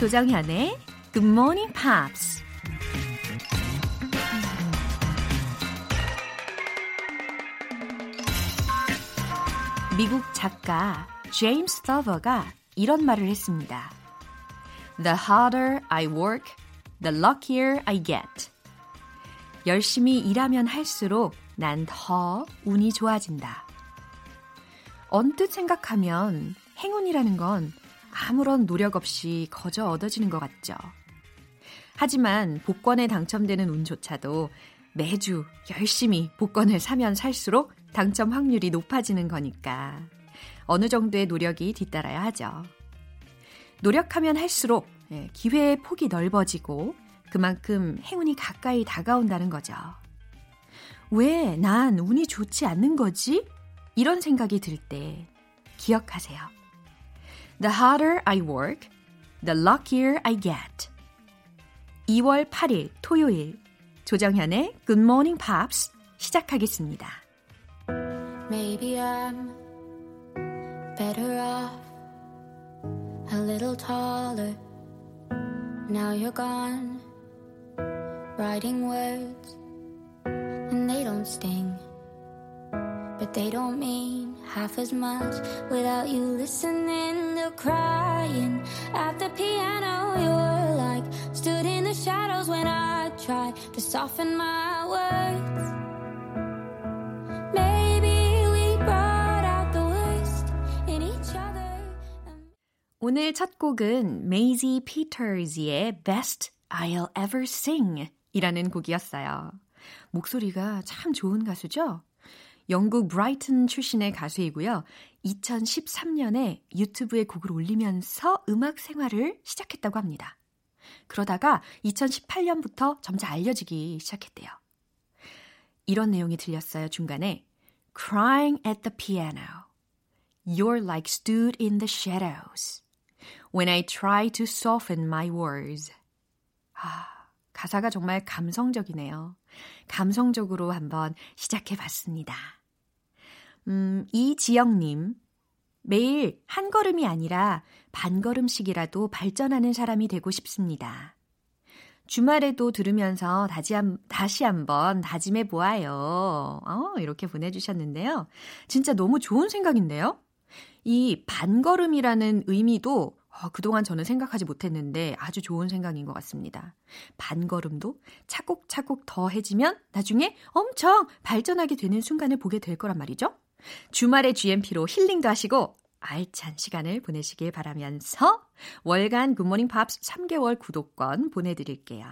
조정현의 Good Morning Pops. 미국 작가 제임스 더버가 이런 말을 했습니다. The harder I work, the luckier I get. 열심히 일하면 할수록 난 더 운이 좋아진다. 언뜻 생각하면 행운이라는 건 아무런 노력 없이 거저 얻어지는 것 같죠. 하지만 복권에 당첨되는 운조차도 매주 열심히 복권을 사면 살수록 당첨 확률이 높아지는 거니까 어느 정도의 노력이 뒤따라야 하죠. 노력하면 할수록 예, 기회의 폭이 넓어지고 그만큼 행운이 가까이 다가온다는 거죠. 왜 난 운이 좋지 않는 거지? 이런 생각이 들 때 기억하세요. The harder I work, the luckier I get. 2월 8일 토요일 조정현의 Good Morning Pops 시작하겠습니다. Maybe I'm better off a little taller. Now you're gone, writing words, and they don't sting. But they don't mean half as much without you listening to crying at the piano. You're like stood in the shadows when I try to soften my words. Maybe we brought out the worst in each other. 오늘 첫 곡은 메이지 피터즈의 Best I'll Ever Sing 이라는 곡이었어요. 목소리가 참 좋은 가수죠? 영국 브라이튼 출신의 가수이고요. 2013년에 유튜브에 곡을 올리면서 음악 생활을 시작했다고 합니다. 그러다가 2018년부터 점차 알려지기 시작했대요. 이런 내용이 들렸어요, 중간에. Crying at the piano. You're like stood in the shadows. When I try to soften my words. 아, 가사가 정말 감성적이네요. 감성적으로 한번 시작해 봤습니다. 음, 이지영님. 매일 한 걸음이 아니라 반 걸음씩이라도 발전하는 사람이 되고 싶습니다. 주말에도 들으면서 다시, 한, 다시 한번 다짐해 보아요. 어, 이렇게 보내주셨는데요. 진짜 너무 좋은 생각인데요? 이 반걸음이라는 의미도 어, 그동안 저는 생각하지 못했는데 아주 좋은 생각인 것 같습니다. 반걸음도 차곡차곡 더해지면 나중에 엄청 발전하게 되는 순간을 보게 될 거란 말이죠. 주말에 GMP로 힐링도 하시고 알찬 시간을 보내시길 바라면서 월간 굿모닝 팝스 3개월 구독권 보내드릴게요.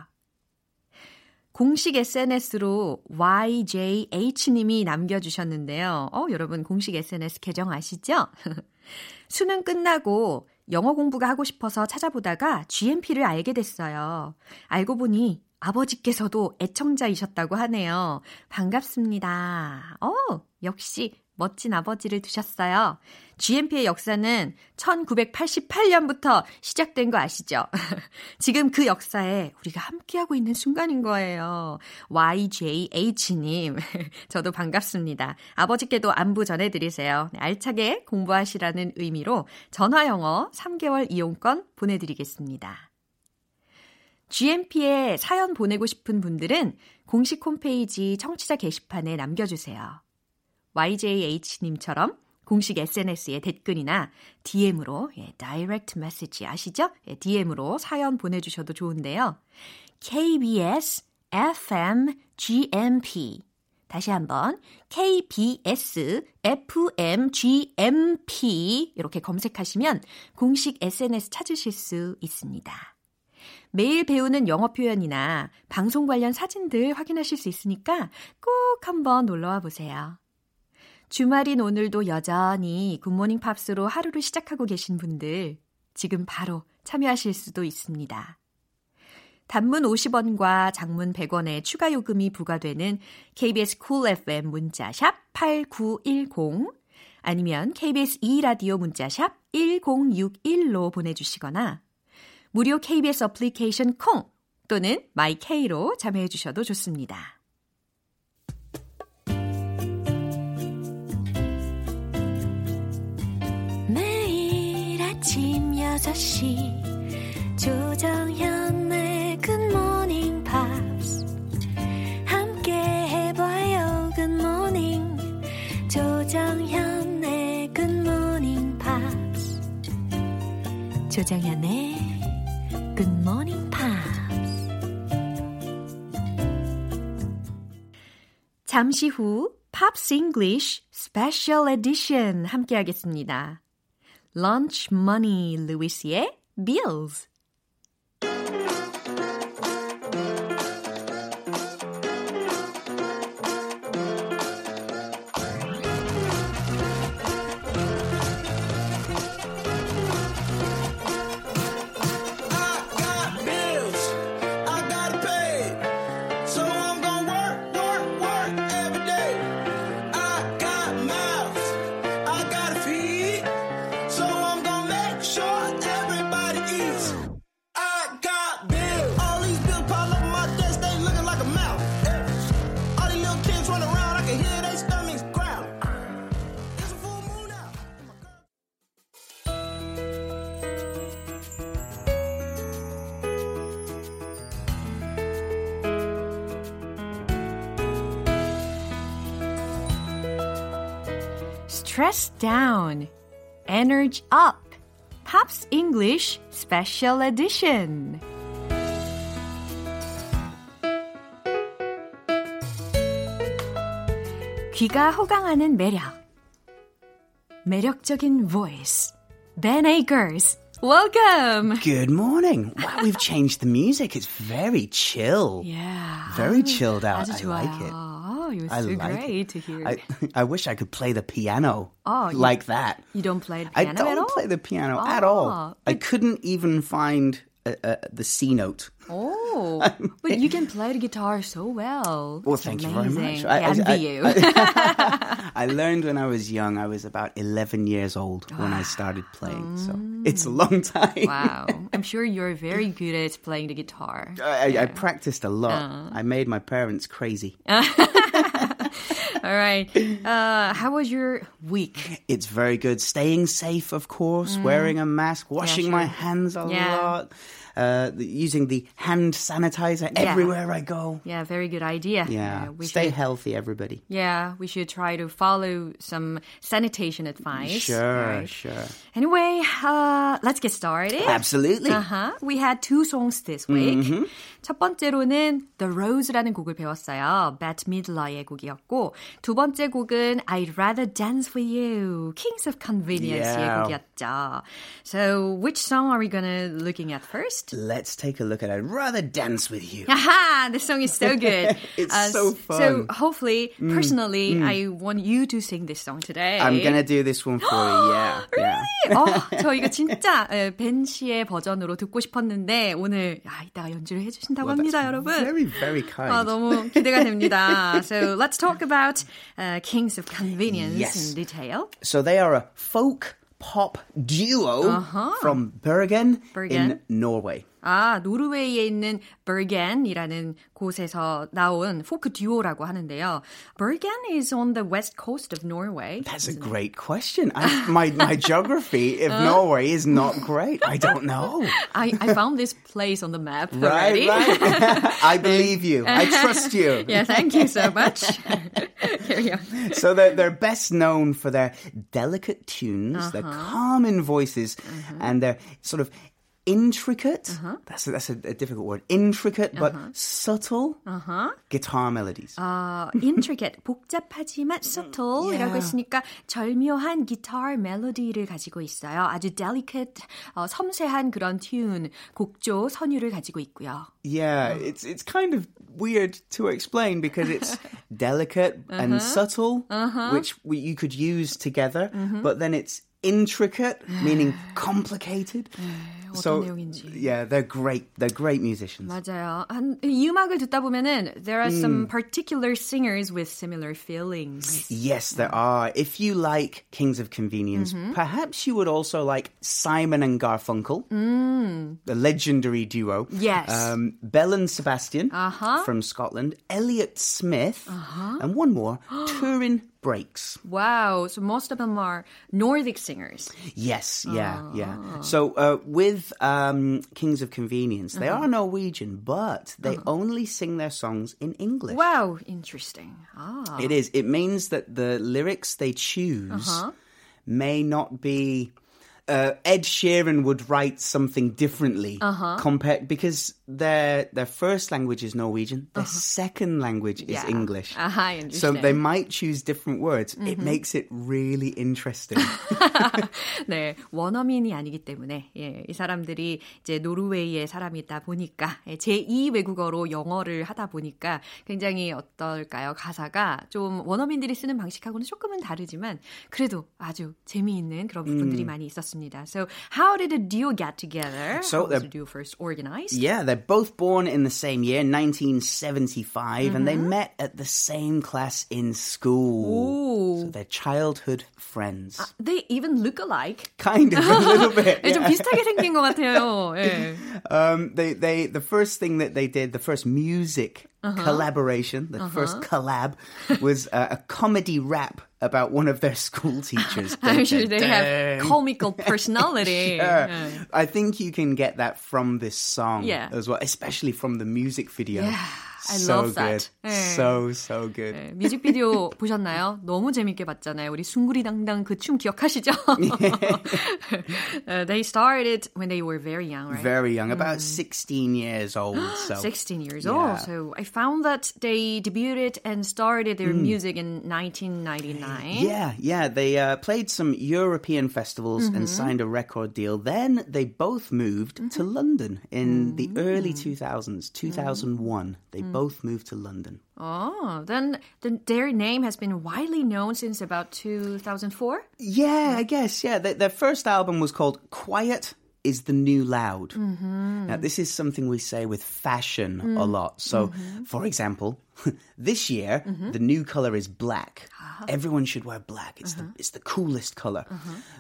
공식 SNS로 YJH님이 남겨주셨는데요. 어, 여러분 공식 SNS 계정 아시죠? 수능 끝나고 영어 공부가 하고 싶어서 찾아보다가 GMP를 알게 됐어요. 알고 보니 아버지께서도 애청자이셨다고 하네요. 반갑습니다. 어, 역시 멋진 아버지를 두셨어요. GMP의 역사는 1988년부터 시작된 거 아시죠? 지금 그 역사에 우리가 함께하고 있는 순간인 거예요. YJH님, 저도 반갑습니다. 아버지께도 안부 전해드리세요. 네, 알차게 공부하시라는 의미로 전화영어 3개월 이용권 보내드리겠습니다. GMP에 사연 보내고 싶은 분들은 공식 홈페이지 청취자 게시판에 남겨주세요. YJH님처럼 공식 SNS에 댓글이나 DM으로, 예, 다이렉트 메시지 아시죠? 예, DM으로 사연 보내주셔도 좋은데요. KBS FM GMP. 다시 한번 KBS FM GMP 이렇게 검색하시면 공식 SNS 찾으실 수 있습니다. 매일 배우는 영어 표현이나 방송 관련 사진들 확인하실 수 있으니까 꼭 한번 놀러와 보세요. 주말인 오늘도 여전히 굿모닝 팝스로 하루를 시작하고 계신 분들 지금 바로 참여하실 수도 있습니다. 단문 50원과 장문 100원의 추가 요금이 부과되는 KBS Cool FM 문자샵 8910 아니면 KBS 2라디오 문자샵 1061로 보내주시거나 무료 KBS 어플리케이션 콩 또는 마이케이로 참여해 주셔도 좋습니다. 6시 조정현의 Morning Pops 함께 해봐요 Morning 조정현의 Morning Pops 조정현의 Morning Pops 잠시 후 Pops English Special Edition 함께 하겠습니다. Lunch Money Louisier Bills. Stress down, energy up. Pops English Special Edition. 귀가 호강하는 매력. 매력적인 voice. Ben Akers. Welcome. Good morning. Wow, we've changed the music. It's very chill. Yeah. Very chilled out. 아주 I 좋아요. like it. Oh, it was I so like great it. to hear. I, I wish I could play the piano Oh, you- like that. you don't play the piano I don't at all? play the piano at all. Ah, I couldn't even find uh, uh, the C note. Oh, but you can play the guitar so well. Well, It's thank you very much. amazing. I- I, envy you. I learned when I was young. I was about 11 years old when I started playing. So it's a long time. wow. I'm sure you're very good at playing the guitar. I, I practiced a lot. Uh. I made my parents crazy. All right. Uh, how was your week? It's very good. Staying safe, of course, wearing a mask, washing my Mm. sure. hands a Yeah. lot, uh, the- using the hand sanitizer Yeah. everywhere I go. Yeah, very good idea. Yeah. we Stay should, healthy, everybody. Yeah, we should try to follow some sanitation advice. Sure, right? sure. Anyway, uh, let's get started. Absolutely. Uh-huh. We had two songs this week. Mm-hmm. 첫 번째로는 The Rose라는 곡을 배웠어요. Bette Midler의 곡이었고 두 번째 곡은 I'd Rather Dance With You, Kings of Convenience의 Yeah. 곡이었죠. So, which song are we gonna looking at first? Let's take a look at it. I'd rather dance with you. Aha! The song is so good. It's Uh, so So fun. Mm. hopefully, personally, I want you to sing this song today. I'm gonna do this one for you. Yeah. yeah. 어, 저 이거 진짜 에, 벤 씨의 버전으로 듣고 싶었는데 오늘 아, 이따가 연주를 해주신다고 Well, that's 합니다, 여러분. Very, very kind. 아, 너무 기대가 됩니다. So let's talk about uh, Kings of Convenience Yes. in detail. So they are a folk pop duo uh-huh. from Bergen, Bergen. in Norway. 아, 노르웨이에 있는 Bergen이라는 곳에서 나온 포크 듀오라고 하는데요. Bergen is on the west coast of Norway. That's a great question. I, my my geography of Norway is not great. I don't know. I, I found this place on the map Right, already. right. I believe you. I trust you. yeah, thank you so much. Carry on. So they're, they're best known for their delicate tunes, their calm in voices, and their sort of intricate. That's a, that's a, a difficult word. Intricate but subtle guitar melodies. 어, intricate, 복잡하지만 subtle이라고 Yeah. 했으니까 절묘한 기타 멜로디를 가지고 있어요. 아주 delicate, 어, 섬세한 그런 튠, 곡조, 선율을 가지고 있고요. Yeah, it's it's kind of weird to explain because it's delicate and subtle, which we, you could use together, but then it's intricate, meaning complicated. 어떤 내용인지. yeah, they're great. They're great musicians. 맞아요. 한, 이 음악을 듣다 보면은 there are some particular singers with similar feelings. Yes, there are. If you like Kings of Convenience, perhaps you would also like Simon and Garfunkel, the legendary duo. Yes. Um, Bell and Sebastian Uh-huh. from Scotland, Elliot Smith, and one more, Turin breaks. Wow. So most of them are Nordic singers. Yes, yeah, yeah. So uh, with um, Kings of Convenience, they are Norwegian, but they only sing their songs in English. Wow. Interesting. Ah. It is. It means that the lyrics they choose may not be. Uh, Ed Sheeran would write something differently uh-huh. compared because their their first language is Norwegian, their second language is Yeah. English. Uh-huh, I So understand. they might choose different words. It makes it really interesting. 네, 원어민이 아니기 때문에 예, 이 사람들이 이제 노르웨이의 사람이다 보니까 예, 제2 외국어로 영어를 하다 보니까 굉장히 어떨까요? 가사가 좀 원어민들이 쓰는 방식하고는 조금은 다르지만 그래도 아주 재미있는 그런 부분들이 많이 있었습니다. So how did the duo get together? So how was they're- the duo first organized? Yeah, they're both born in the same year, 1975, and they met at the same class in school. Ooh. So they're childhood friends. They even look alike. kind of a little bit. 예, 좀 yeah. 비슷하게 생긴 것 같아요. 예. Um, they, they, the first thing that they did, the first music uh-huh. collaboration, the first collab, was uh, a comedy rap about one of their school teachers. I'm sure they have comical personality. Yeah. I think you can get that from this song Yeah. as well, especially from the music video. Yeah, I so love that. good. 예. So, so good. 네, 뮤직비디오 보셨나요? 너무 재밌게 봤잖아요. 우리 숭구리당당 그 춤 기억하시죠? uh, they started when they were very young, right? Very young, Mm. about 16 years old. So 16 years Yeah. old. So I found that they debuted and started their music in 1999. Mm. Yeah, yeah. They uh, played some European festivals Mm-hmm. and signed a record deal. Then they both moved to Mm-hmm. London in the Mm. early 2000s, 2001. They both moved to London. Oh, then, their name has been widely known since about 2004. Yeah, I guess. Yeah, their, their first album was called Quiet is the New Loud. Mm-hmm. Now, this is something we say with fashion a Mm. lot. So, Mm-hmm. for example, this year, the new color is black. Ah. Everyone should wear black. It's Uh-huh. the it's the coolest color.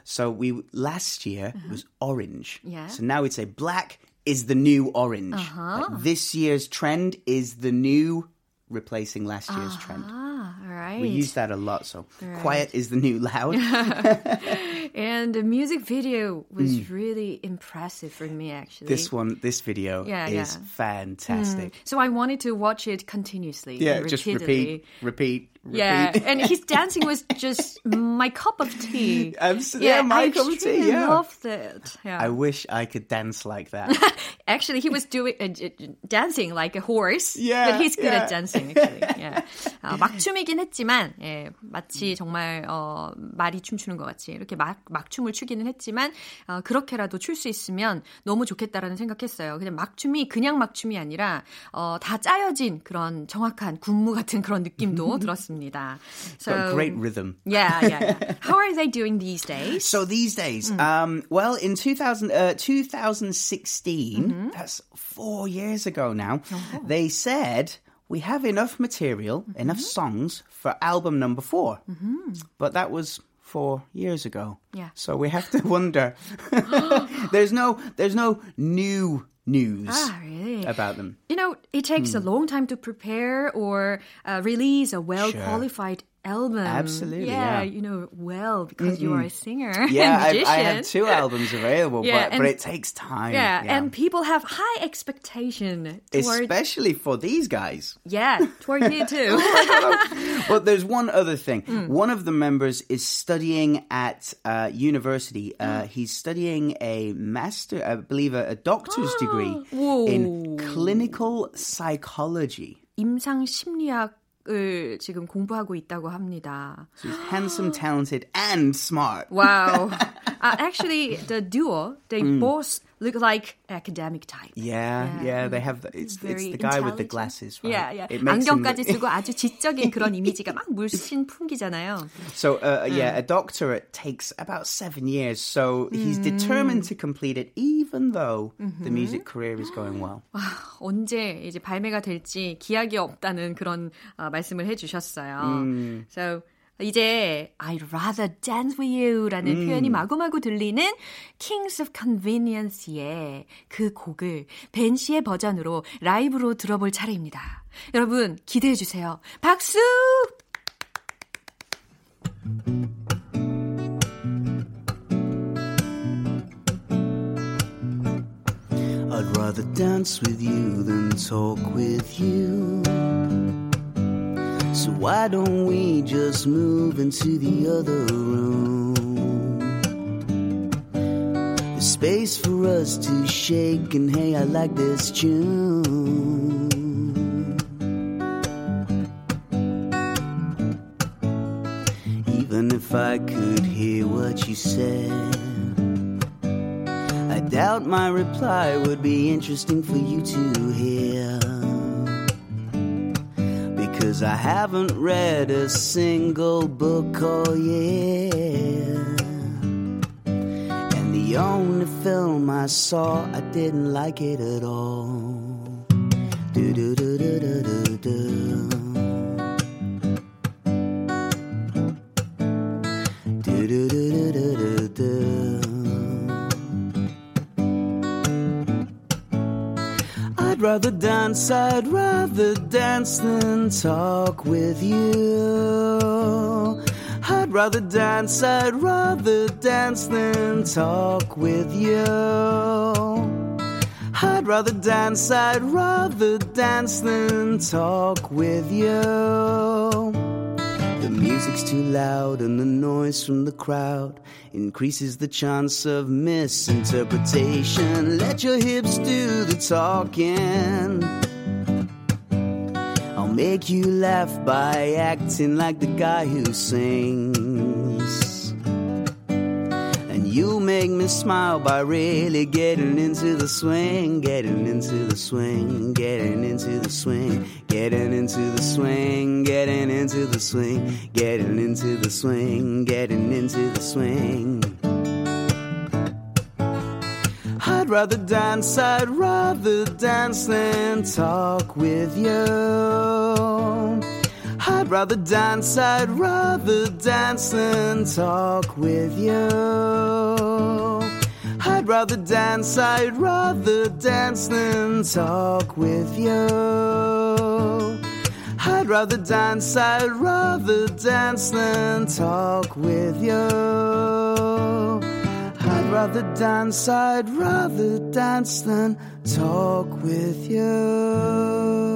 So we last year it was orange. Uh-huh. Yeah. So now we'd say black is the new orange. Uh-huh. Like this year's trend is the new replacing last year's trend. Ah, all right. We use that a lot. So quiet is the new loud. and the music video was really impressive for me, actually. Mm. This one, this video Yeah, is yeah. Mm. fantastic. So I wanted to watch it continuously. Yeah, just repeat, repeat, repeat. Yeah, and his dancing was just my cup of tea. Absolutely, yeah, my I cup of tea, yeah. loved it. Yeah. I wish I could dance like that. Actually, he was doing uh, dancing like a horse. Yeah, but he's good yeah. at dancing. Actually, yeah. 아, 막춤이긴 했지만 예, 마치 정말 어, 말이 춤추는 것 같이 이렇게 막 막춤을 추기는 했지만 어, 그렇게라도 출 수 있으면 너무 좋겠다라는 생각했어요. 그냥 막춤이 그냥 막춤이 아니라 어, 다 짜여진 그런 정확한 군무 같은 그런 느낌도 들었습니다. That so Got great rhythm. yeah, yeah, yeah. How are they doing these days? So these days, Mm. um, well, in 2000, uh, 2016, Mm-hmm. that's four years ago now, Oh. they said we have enough material, Mm-hmm. enough songs for album number 4 But that was four years ago. Yeah. So we have to wonder. there's no, there's no new news Ah, really? about them. You know, it takes Hmm. a long time to prepare or uh, release a well qualified album. Absolutely, Yeah, yeah. you know, well, because you are a singer Yeah, and I. I have two albums available, Yeah, but, but it takes time. Yeah, and people have high expectation toward especially for these guys. yeah toward you too. Well, there's one other thing. Hmm. One of the members is studying at uh, university. Uh, he's studying a master, I believe, a, a doctor's degree Whoa. in clinical psychology. 임상 심리학을 지금 공부하고 있다고 합니다. So he's handsome, talented, and smart. Wow. uh, actually, the duo they both look like academic type. Yeah, Yeah. yeah, they have. The, it's, it's the guy with the glasses, right? Yeah, yeah. It makes 안경까지 쓰고 아주 지적인 그런 이미지가 막 물씬 풍기잖아요. So, uh, yeah, Mm. a doctorate takes about seven years. So he's determined Mm. to complete it, even though Mm-hmm. the music career is going well. 언제 이제 발매가 될지 기약이 없다는 그런 어, 말씀을 해주셨어요. 음. So 이제 I'd rather dance with you라는 음. 표현이 마구마구 들리는 Kings of Convenience의 그 곡을 벤 씨의 버전으로 라이브로 들어볼 차례입니다. 여러분 기대해 주세요. 박수! I'd rather dance with you than talk with you. So why don't we just move into the other room? There's space for us to shake and hey, I like this tune. Even if I could hear what you said. I doubt my reply would be interesting for you to hear. Because I haven't read a single book all year. And the only film I saw, I didn't like it at all. Do do do do. Do do do do do do rather dance, I'd rather dance than talk with you. I'd rather dance, I'd rather dance than talk with you. I'd rather dance, I'd rather dance than talk with you. Music's too loud and the noise from the crowd increases the chance of misinterpretation. Let your hips do the talking. I'll make you laugh by acting like the guy who sings. You'll make me smile by really getting into the swing, getting into the swing, getting into the swing, getting into the swing, getting into the swing, getting into the swing, getting into the swing. I'd rather dance, I'd rather dance than talk with you. I'd rather dance, I'd rather dance than talk with you. I'd rather dance, I'd rather dance than talk with you. I'd rather dance, I'd rather dance than talk with you. I'd rather dance, I'd rather dance than talk with you.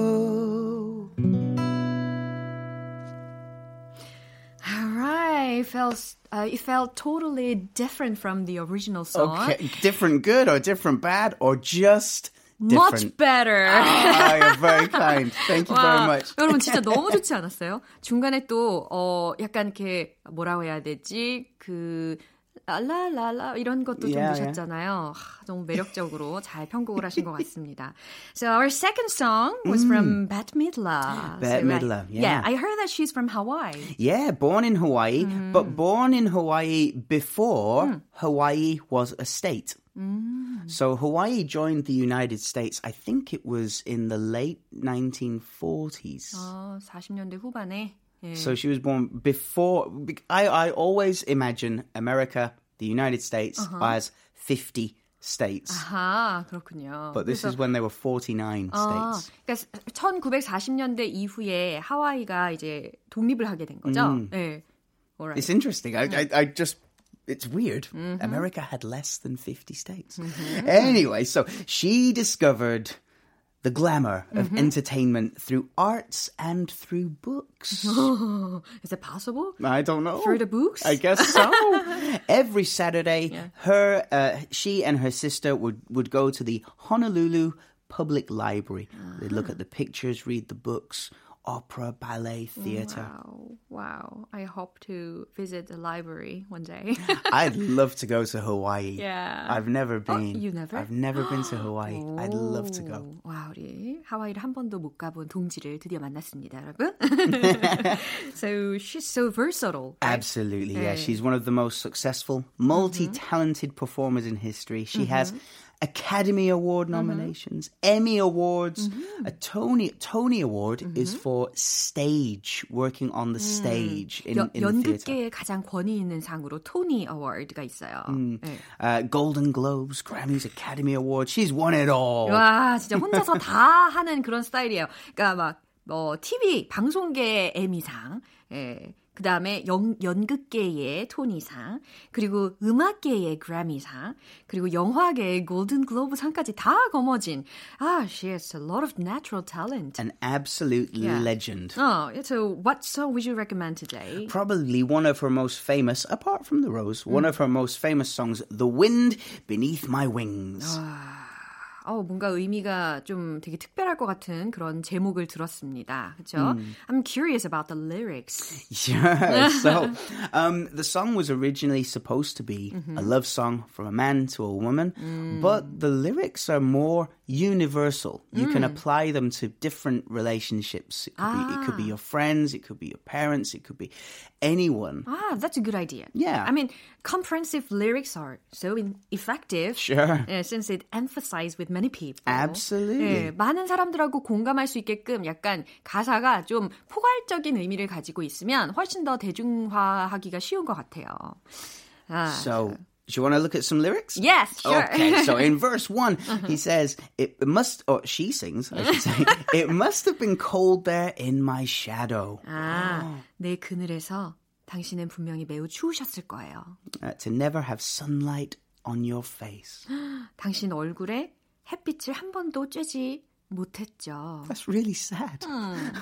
It felt uh, it felt totally different from the original song. Okay, different good or different bad or just Much different? better. Ah, you're very kind. Thank you very 와, much. 여러분 진짜 너무 좋지 않았어요? 중간에 또 어, 약간 이렇게 뭐라고 해야 되지? 그 라라라 이런 것도 좀 Yeah, 넣으셨잖아요. 하, 너무 매력적으로 잘 편곡을 하신 것 같습니다. So our second song was from Bette Midler. Bette so, I- Midler, yeah. yeah. I heard that she's from Hawaii. Yeah, born in Hawaii, Mm. but born in Hawaii before Hawaii was a state. Mm. So Hawaii joined the United States, I think it was in the late 1940s. 어, 40년대 후반에. 예. So she was born before. I, I always imagine America, the United States, Uh-huh. as 50 states. 아하, 그렇군요. But this is when there were 49 아, states. 그러니까 1940년대 이후에 하와이가 이제 독립을 하게 된 거죠. 네. Alright. It's interesting. I, I, I just. It's weird. Mm-hmm. America had less than 50 states. Anyway, so she discovered the glamour of Mm-hmm. entertainment through arts and through books. Is it possible? I don't know. Through the books? I guess so. Every Saturday, her, uh, she and her sister would, would go to the Honolulu Public Library. They'd look Ah. at the pictures, read the books, opera, ballet, theatre. Wow, wow. I hope to visit the library one day. I'd love to go to Hawaii. Yeah. I've never been. you never? I've never been to Hawaii. I'd love to go. 오, 와, 우리 하와이를 한 번도 못 가본 동지를 드디어 만났습니다, 여러분. so she's so versatile. right? Absolutely, yeah. She's one of the most successful, multi-talented performers in history. She has Academy Award nominations, Emmy Awards, a Tony Tony Award is for stage, working on the stage in, 여, in. 연극계의 가장 권위 있는 상으로 토니 어워드가 있어요. 네. Uh, Golden Globes, Grammys, Academy Awards. She's won it all. 와, 진짜 혼자서 다 하는 그런 스타일이에요. 그러니까 막, 뭐, TV, 방송계의 에미상, 예, 그 다음에 연극계의 토니상, 그리고 음악계의 그래미상, 그리고 영화계의 골든 글로브 상까지 다 거머쥔. Ah, she has a lot of natural talent. An absolute yeah. legend. Oh, so what song would you recommend today? Probably one of her most famous, apart from The Rose, one of her most famous songs, The Wind Beneath My Wings. 어, 뭔가 의미가 좀 되게 특별할 것 같은 그런 제목을 들었습니다. 그렇죠? 음. I'm curious about the lyrics. Yeah. So, um, the song was originally supposed to be mm-hmm. a love song from a man to a woman, mm. but the lyrics are more universal. You mm. can apply them to different relationships. It could, ah. be, it could be your friends, it could be your parents, it could be anyone. Ah, that's a good idea. Yeah. I mean, comprehensive lyrics are so effective. Sure. Uh, since it emphasizes with many people. Absolutely. 예, 많은 사람들하고 공감할 수 있게끔 약간 가사가 좀 포괄적인 의미를 가지고 있으면 훨씬 더 대중화하기가 쉬운 것 같아요. 아, so, do you want to look at some lyrics? Yes, sure. Okay, so in verse one, he says, it must, or she sings, I should say, it must have been cold there in my shadow. 아, oh. 내 그늘에서 당신은 분명히 매우 추우셨을 거예요. Uh, to never have sunlight on your face. 당신 얼굴에 햇빛을 한 번도 쬐지 못했죠. That's really sad. 음.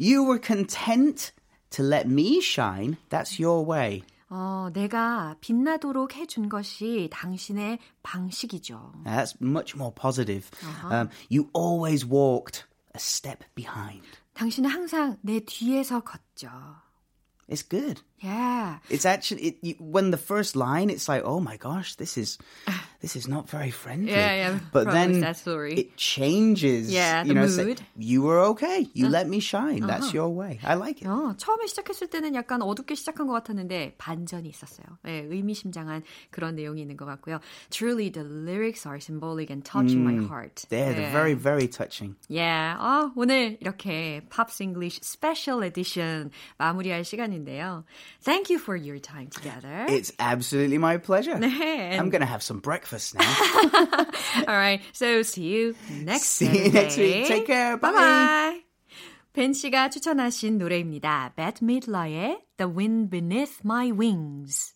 you were content to let me shine. That's your way. 어, 내가 빛나도록 해준 것이 당신의 방식이죠. That's much more positive. Uh-huh. Um, you always walked a step behind. 당신은 항상 내 뒤에서 걷죠. It's good. Yeah. It's actually it, you, when the first line, it's like, oh my gosh, this is this is not very friendly. Yeah, yeah. But then it changes. Yeah, you the know, mood. Like, you were okay. You uh, let me shine. Uh-huh. That's your way. I like it. 어, 처음에 시작했을 때는 약간 어둡게 시작한 것 같았는데 반전이 있었어요. 네, 의미심장한 그런 내용이 있는 것 같고요. Truly, the lyrics are symbolic and touching mm, my heart. Yeah, they're very, very touching. Yeah. 어, 오늘 이렇게 Pops English Special Edition 마무리할 시간인데요. Thank you for your time together. It's absolutely my pleasure. 네, I'm going to have some breakfast now. All right. So see you next See you next week. Take care. Bye. Bye. 벤 씨가 추천하신 노래입니다. Bette Midler의 The Wind Beneath My Wings.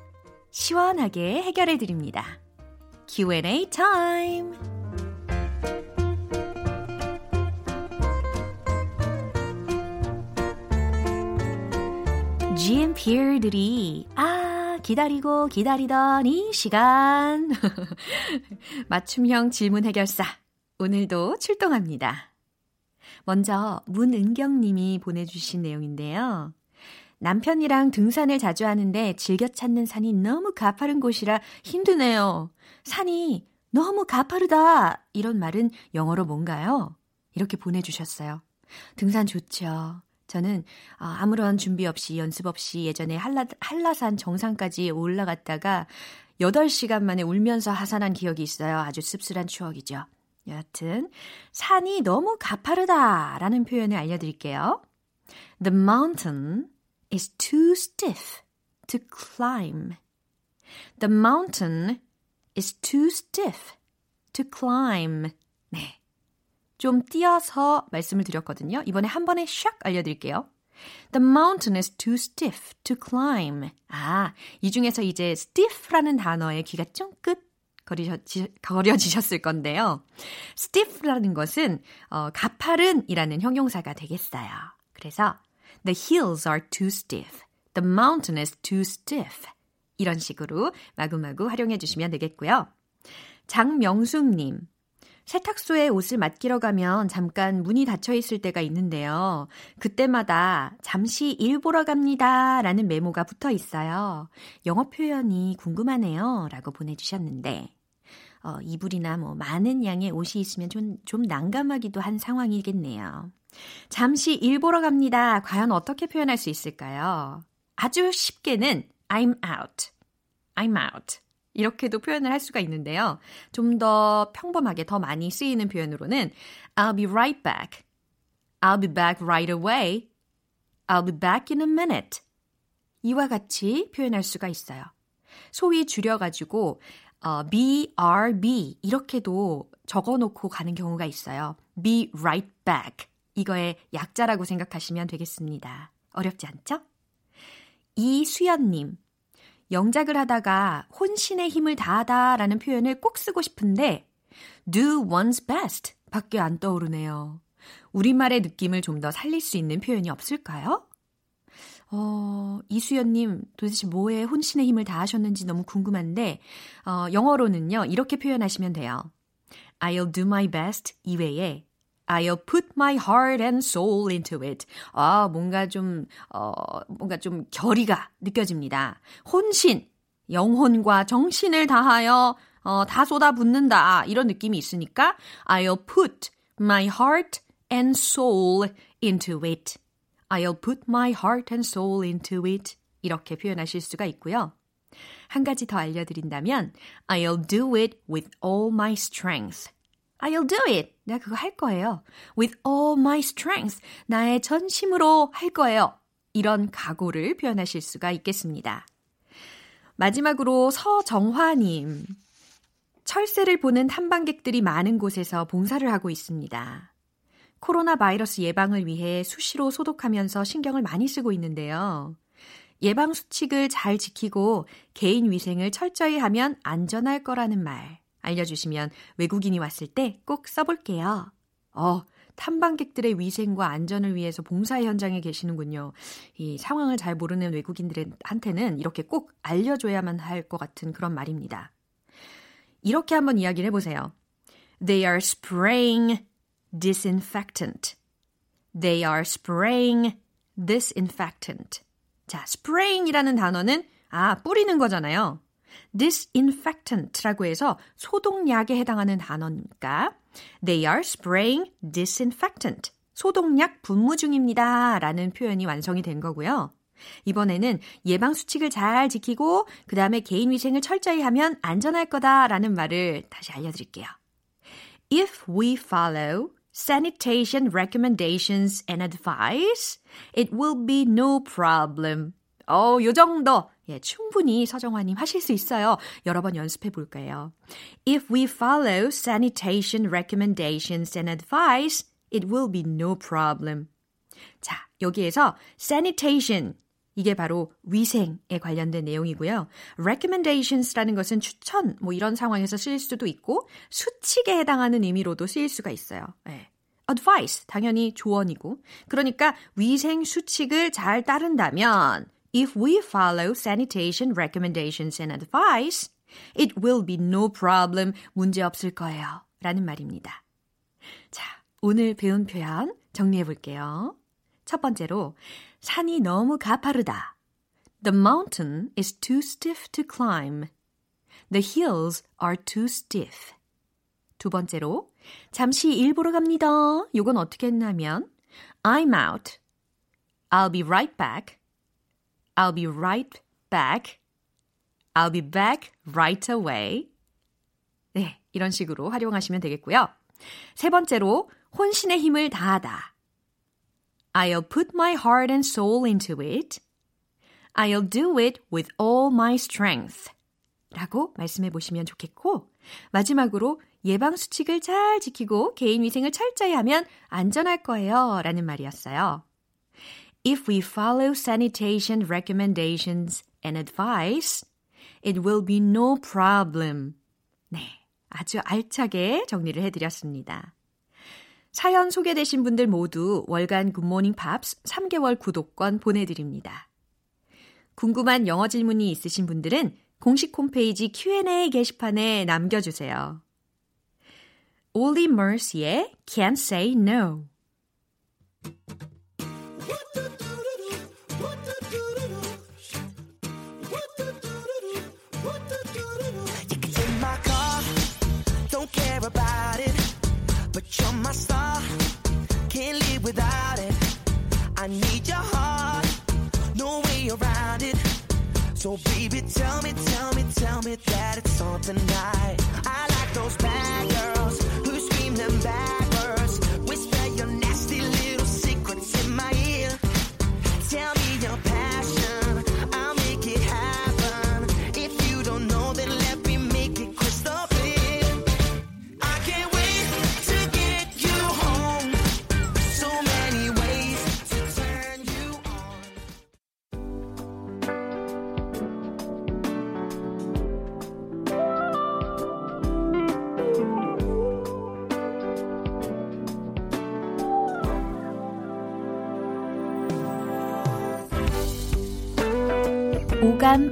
시원하게 해결해 드립니다. Q&A 타임. GMPR들이 아 기다리고 기다리던 이 시간 맞춤형 질문 해결사 오늘도 출동합니다. 먼저 문은경님이 보내주신 내용인데요. 남편이랑 등산을 자주 하는데 즐겨 찾는 산이 너무 가파른 곳이라 힘드네요. 산이 너무 가파르다. 이런 말은 영어로 뭔가요? 이렇게 보내주셨어요. 등산 좋죠. 저는 아무런 준비 없이 연습 없이 예전에 한라, 한라산 정상까지 올라갔다가 8시간 만에 울면서 하산한 기억이 있어요. 아주 씁쓸한 추억이죠. 여하튼 산이 너무 가파르다라는 표현을 알려드릴게요. The mountain is too stiff to climb. The mountain is too stiff to climb. 네. 좀 띄어서 말씀을 드렸거든요. 이번에 한 번에 샥 알려드릴게요. The mountain is too stiff to climb. 아, 이 중에서 이제 stiff라는 단어에 귀가 쫑긋 거려지셨을 건데요. stiff라는 것은 어, 가파른이라는 형용사가 되겠어요. 그래서 the hills are too stiff. The mountain is too stiff. 이런 식으로 마구마구 활용해 주시면 되겠고요. 장명숙님. 세탁소에 옷을 맡기러 가면 잠깐 문이 닫혀 있을 때가 있는데요. 그때마다 잠시 일 보러 갑니다. 라는 메모가 붙어 있어요. 영어 표현이 궁금하네요. 라고 보내주셨는데, 어, 이불이나 뭐 많은 양의 옷이 있으면 좀, 좀 난감하기도 한 상황이겠네요. 잠시 일 보러 갑니다. 과연 어떻게 표현할 수 있을까요? 아주 쉽게는 I'm out. I'm out. 이렇게도 표현을 할 수가 있는데요. 좀 더 평범하게 더 많이 쓰이는 표현으로는 I'll be right back. I'll be back right away. I'll be back in a minute. 이와 같이 표현할 수가 있어요. 소위 줄여가지고 어, BRB 이렇게도 적어놓고 가는 경우가 있어요. Be right back. 이거의 약자라고 생각하시면 되겠습니다. 어렵지 않죠? 이수연님. 영작을 하다가 혼신의 힘을 다하다 라는 표현을 꼭 쓰고 싶은데 do one's best 밖에 안 떠오르네요. 우리말의 느낌을 좀 더 살릴 수 있는 표현이 없을까요? 어, 이수연님, 도대체 뭐에 혼신의 힘을 다하셨는지 너무 궁금한데, 어, 영어로는요, 이렇게 표현하시면 돼요. I'll do my best 이외에 I'll put my heart and soul into it. 아, 뭔가 좀, 어, 뭔가 좀 결의가 느껴집니다. 혼신, 영혼과 정신을 다하여, 어, 다 쏟아붓는다. 이런 느낌이 있으니까, I'll put my heart and soul into it. I'll put my heart and soul into it. 이렇게 표현하실 수가 있고요. 한 가지 더 알려드린다면, I'll do it with all my strength. I'll do it. 내가 그거 할 거예요. With all my strength. 나의 전심으로 할 거예요. 이런 각오를 표현하실 수가 있겠습니다. 마지막으로 서정화님. 철새를 보는 탐방객들이 많은 곳에서 봉사를 하고 있습니다. 코로나 바이러스 예방을 위해 수시로 소독하면서 신경을 많이 쓰고 있는데요. 예방 수칙을 잘 지키고 개인 위생을 철저히 하면 안전할 거라는 말 알려주시면 외국인이 왔을 때 꼭 써볼게요. 어, 탐방객들의 위생과 안전을 위해서 봉사 현장에 계시는군요. 이 상황을 잘 모르는 외국인들한테는 이렇게 꼭 알려줘야만 할 것 같은 그런 말입니다. 이렇게 한번 이야기를 해보세요. They are spraying disinfectant. They are spraying disinfectant. 자, spraying이라는 단어는 아, 뿌리는 거잖아요. Disinfectant라고 해서 소독약에 해당하는 단어니까 they are spraying disinfectant. 소독약 분무 중입니다. 라는 표현이 완성이 된 거고요. 이번에는 예방 수칙을 잘 지키고 그 다음에 개인 위생을 철저히 하면 안전할 거다라는 말을 다시 알려드릴게요. If we follow sanitation recommendations and advice, it will be no problem. 어, 요 정도. 예, 충분히 서정화님 하실 수 있어요. 여러 번 연습해 볼까요? If we follow sanitation recommendations and advice, it will be no problem. 자, 여기에서 sanitation 이게 바로 위생에 관련된 내용이고요. recommendations라는 것은 추천, 뭐 이런 상황에서 쓰일 수도 있고, 수칙에 해당하는 의미로도 쓰일 수가 있어요. 네. advice, 당연히 조언이고. 그러니까 위생 수칙을 잘 따른다면, if we follow sanitation recommendations and advice, it will be no problem. 문제 없을 거예요. 라는 말입니다. 자, 오늘 배운 표현 정리해 볼게요. 첫 번째로, 산이 너무 가파르다. The mountain is too stiff to climb. The hills are too stiff. 두 번째로, 잠시 일 보러 갑니다. 요건 어떻게 했냐면, I'm out. I'll be right back. I'll be right back. I'll be back right away. 네, 이런 식으로 활용하시면 되겠고요. 세 번째로, 혼신의 힘을 다하다. I'll put my heart and soul into it. I'll do it with all my strength. 라고 말씀해 보시면 좋겠고, 마지막으로 예방 수칙을 잘 지키고 개인 위생을 철저히 하면 안전할 거예요. 라는 말이었어요. If we follow sanitation recommendations and advice, it will be no problem. 네. 아주 알차게 정리를 해드렸습니다. 사연 소개되신 분들 모두 월간 굿모닝 팝스 3개월 구독권 보내드립니다. 궁금한 영어 질문이 있으신 분들은 공식 홈페이지 Q&A 게시판에 남겨주세요. Olly Mercy의 Can't Say No So baby, tell me, tell me, tell me that it's on tonight.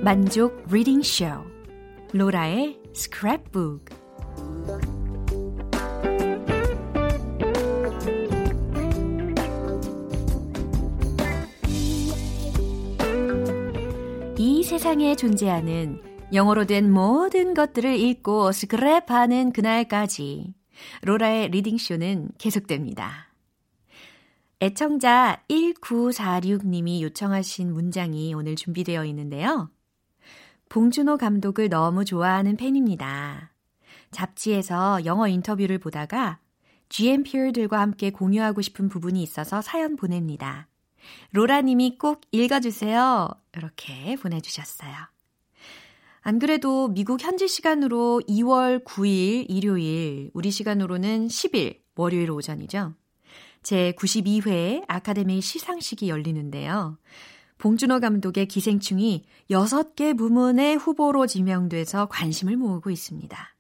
만족 reading 쇼 로라의 스크랩북 이 세상에 존재하는 영어로 된 모든 것들을 읽고 스크랩하는 그날까지 로라의 reading 쇼는 계속됩니다. 애청자 1946님이 요청하신 문장이 오늘 준비되어 있는데요. 봉준호 감독을 너무 좋아하는 팬입니다. 잡지에서 영어 인터뷰를 보다가 GMP들과 함께 공유하고 싶은 부분이 있어서 사연 보냅니다. 로라님이 꼭 읽어주세요. 이렇게 보내주셨어요. 안 그래도 미국 현지 시간으로 2월 9일 일요일, 우리 시간으로는 10일 월요일 오전이죠. 제 92회 아카데미 시상식이 열리는데요. 봉준호 감독의 기생충이 6개 부문의 후보로 지명돼서 관심을 모으고 있습니다.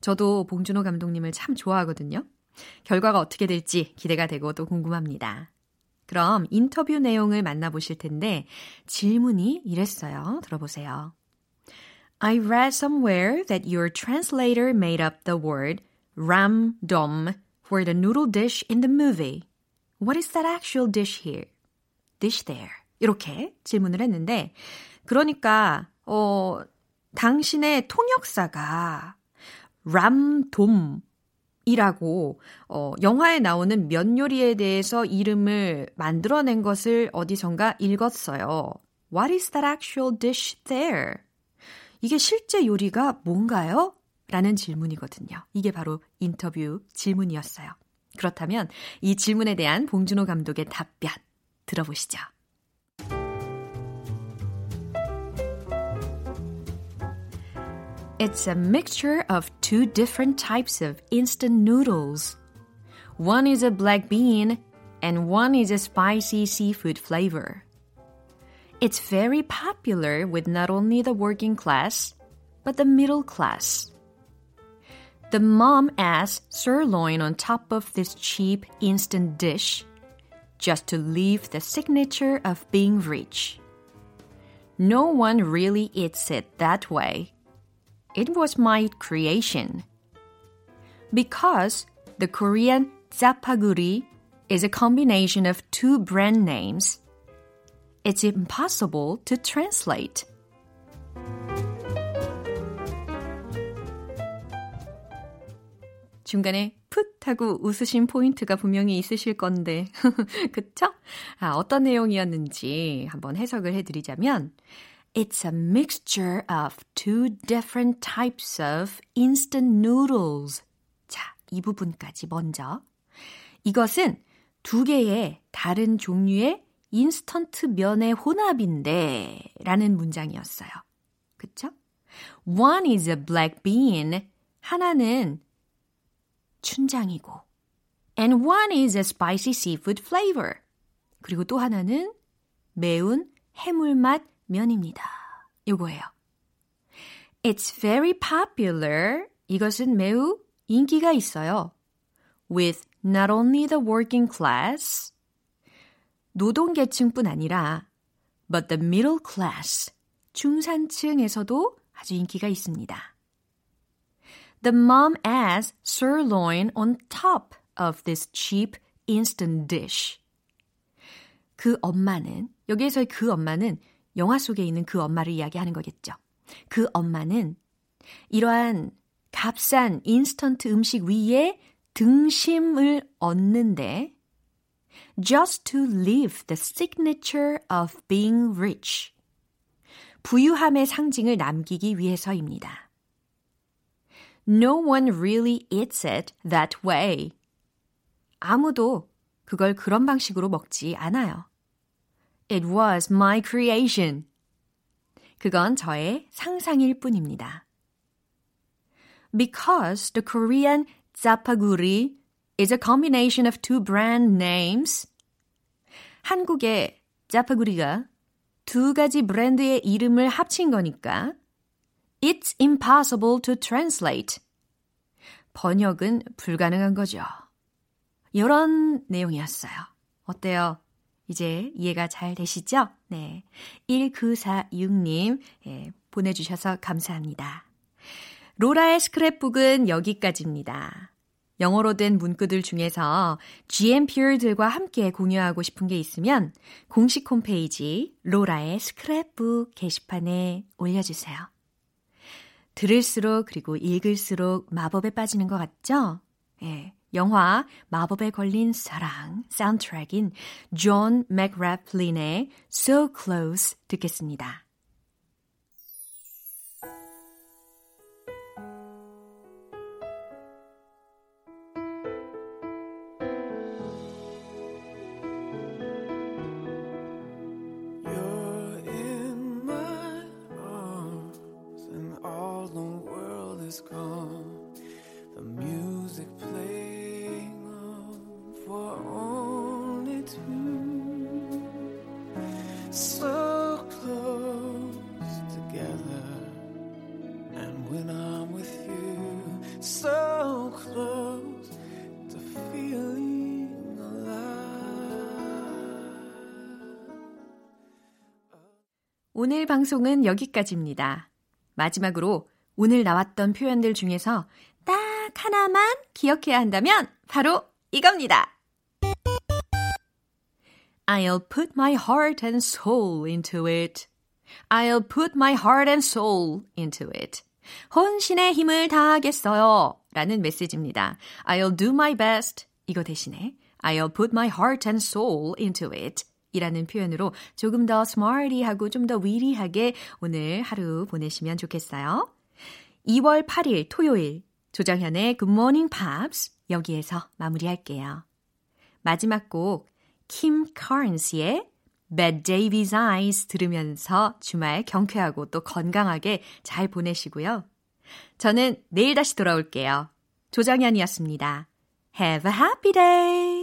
저도 봉준호 감독님을 참 좋아하거든요. 결과가 어떻게 될지 기대가 되고 또 궁금합니다. 그럼 인터뷰 내용을 만나보실 텐데 질문이 이랬어요. 들어보세요. I read somewhere that your translator made up the word ramdom for the noodle dish in the movie. What is that actual dish here? dish there. 이렇게 질문을 했는데, 그러니까, 어, 당신의 통역사가 람돔이라고, 어, 영화에 나오는 면 요리에 대해서 이름을 만들어낸 것을 어디선가 읽었어요. What is that actual dish there? 이게 실제 요리가 뭔가요? 라는 질문이거든요. 이게 바로 인터뷰 질문이었어요. 그렇다면 이 질문에 대한 봉준호 감독의 답변 들어보시죠. It's a mixture of two different types of instant noodles. One is a black bean and one is a spicy seafood flavor. It's very popular with not only the working class, but the middle class. The mom adds sirloin on top of this cheap instant dish just to leave the signature of being rich. No one really eats it that way. It was my creation. Because the Korean zapaguri is a combination of two brand names, it's impossible to translate. 중간에 풋 하고 웃으신 포인트가 분명히 있으실 건데, 그쵸? 아, 어떤 내용이었는지 한번 해석을 해드리자면, It's a mixture of two different types of instant noodles. 자, 이 부분까지 먼저. 이것은 두 개의 다른 종류의 인스턴트 면의 혼합인데 라는 문장이었어요. 그쵸? One is a black bean 하나는 춘장이고 and one is a spicy seafood flavor. 그리고 또 하나는 매운 해물맛 면입니다. 요거예요. It's very popular. 이것은 매우 인기가 있어요. With not only the working class, 노동계층뿐 아니라 but the middle class, 중산층에서도 아주 인기가 있습니다. The mom adds sirloin on top of this cheap instant dish. 그 엄마는, 여기에서의 그 엄마는 영화 속에 있는 그 엄마를 이야기하는 거겠죠. 그 엄마는 이러한 값싼 인스턴트 음식 위에 등심을 얻는데 just to leave the signature of being rich. 부유함의 상징을 남기기 위해서입니다. No one really eats it that way. 아무도 그걸 그런 방식으로 먹지 않아요. It was my creation. 그건 저의 상상일 뿐입니다. Because the Korean zapaguri is a combination of two brand names. 한국의 짜파구리가 두 가지 브랜드의 이름을 합친 거니까 It's impossible to translate. 번역은 불가능한 거죠. 이런 내용이었어요. 어때요? 이제 이해가 잘 되시죠? 네. 1946님, 예, 보내주셔서 감사합니다. 로라의 스크랩북은 여기까지입니다. 영어로 된 문구들 중에서 GMP들과 함께 공유하고 싶은 게 있으면 공식 홈페이지 로라의 스크랩북 게시판에 올려주세요. 들을수록 그리고 읽을수록 마법에 빠지는 것 같죠? 예. 영화 마법에 걸린 사랑 사운드트랙인 존 맥래플린의 So Close 듣겠습니다. 오늘 방송은 여기까지입니다. 마지막으로 오늘 나왔던 표현들 중에서 딱 하나만 기억해야 한다면 바로 이겁니다. I'll put my heart and soul into it. I'll put my heart and soul into it. 혼신의 힘을 다하겠어요. 라는 메시지입니다. I'll do my best. 이거 대신에 I'll put my heart and soul into it. 이라는 표현으로 조금 더 smarty하고 좀 더 위리하게 오늘 하루 보내시면 좋겠어요. 2월 8일 토요일 조정현의 Good Morning Pops 여기에서 마무리할게요. 마지막 곡 킴 카른스의 Bad Davy's Eyes 들으면서 주말 경쾌하고 또 건강하게 잘 보내시고요. 저는 내일 다시 돌아올게요. 조정현이었습니다. Have a happy day!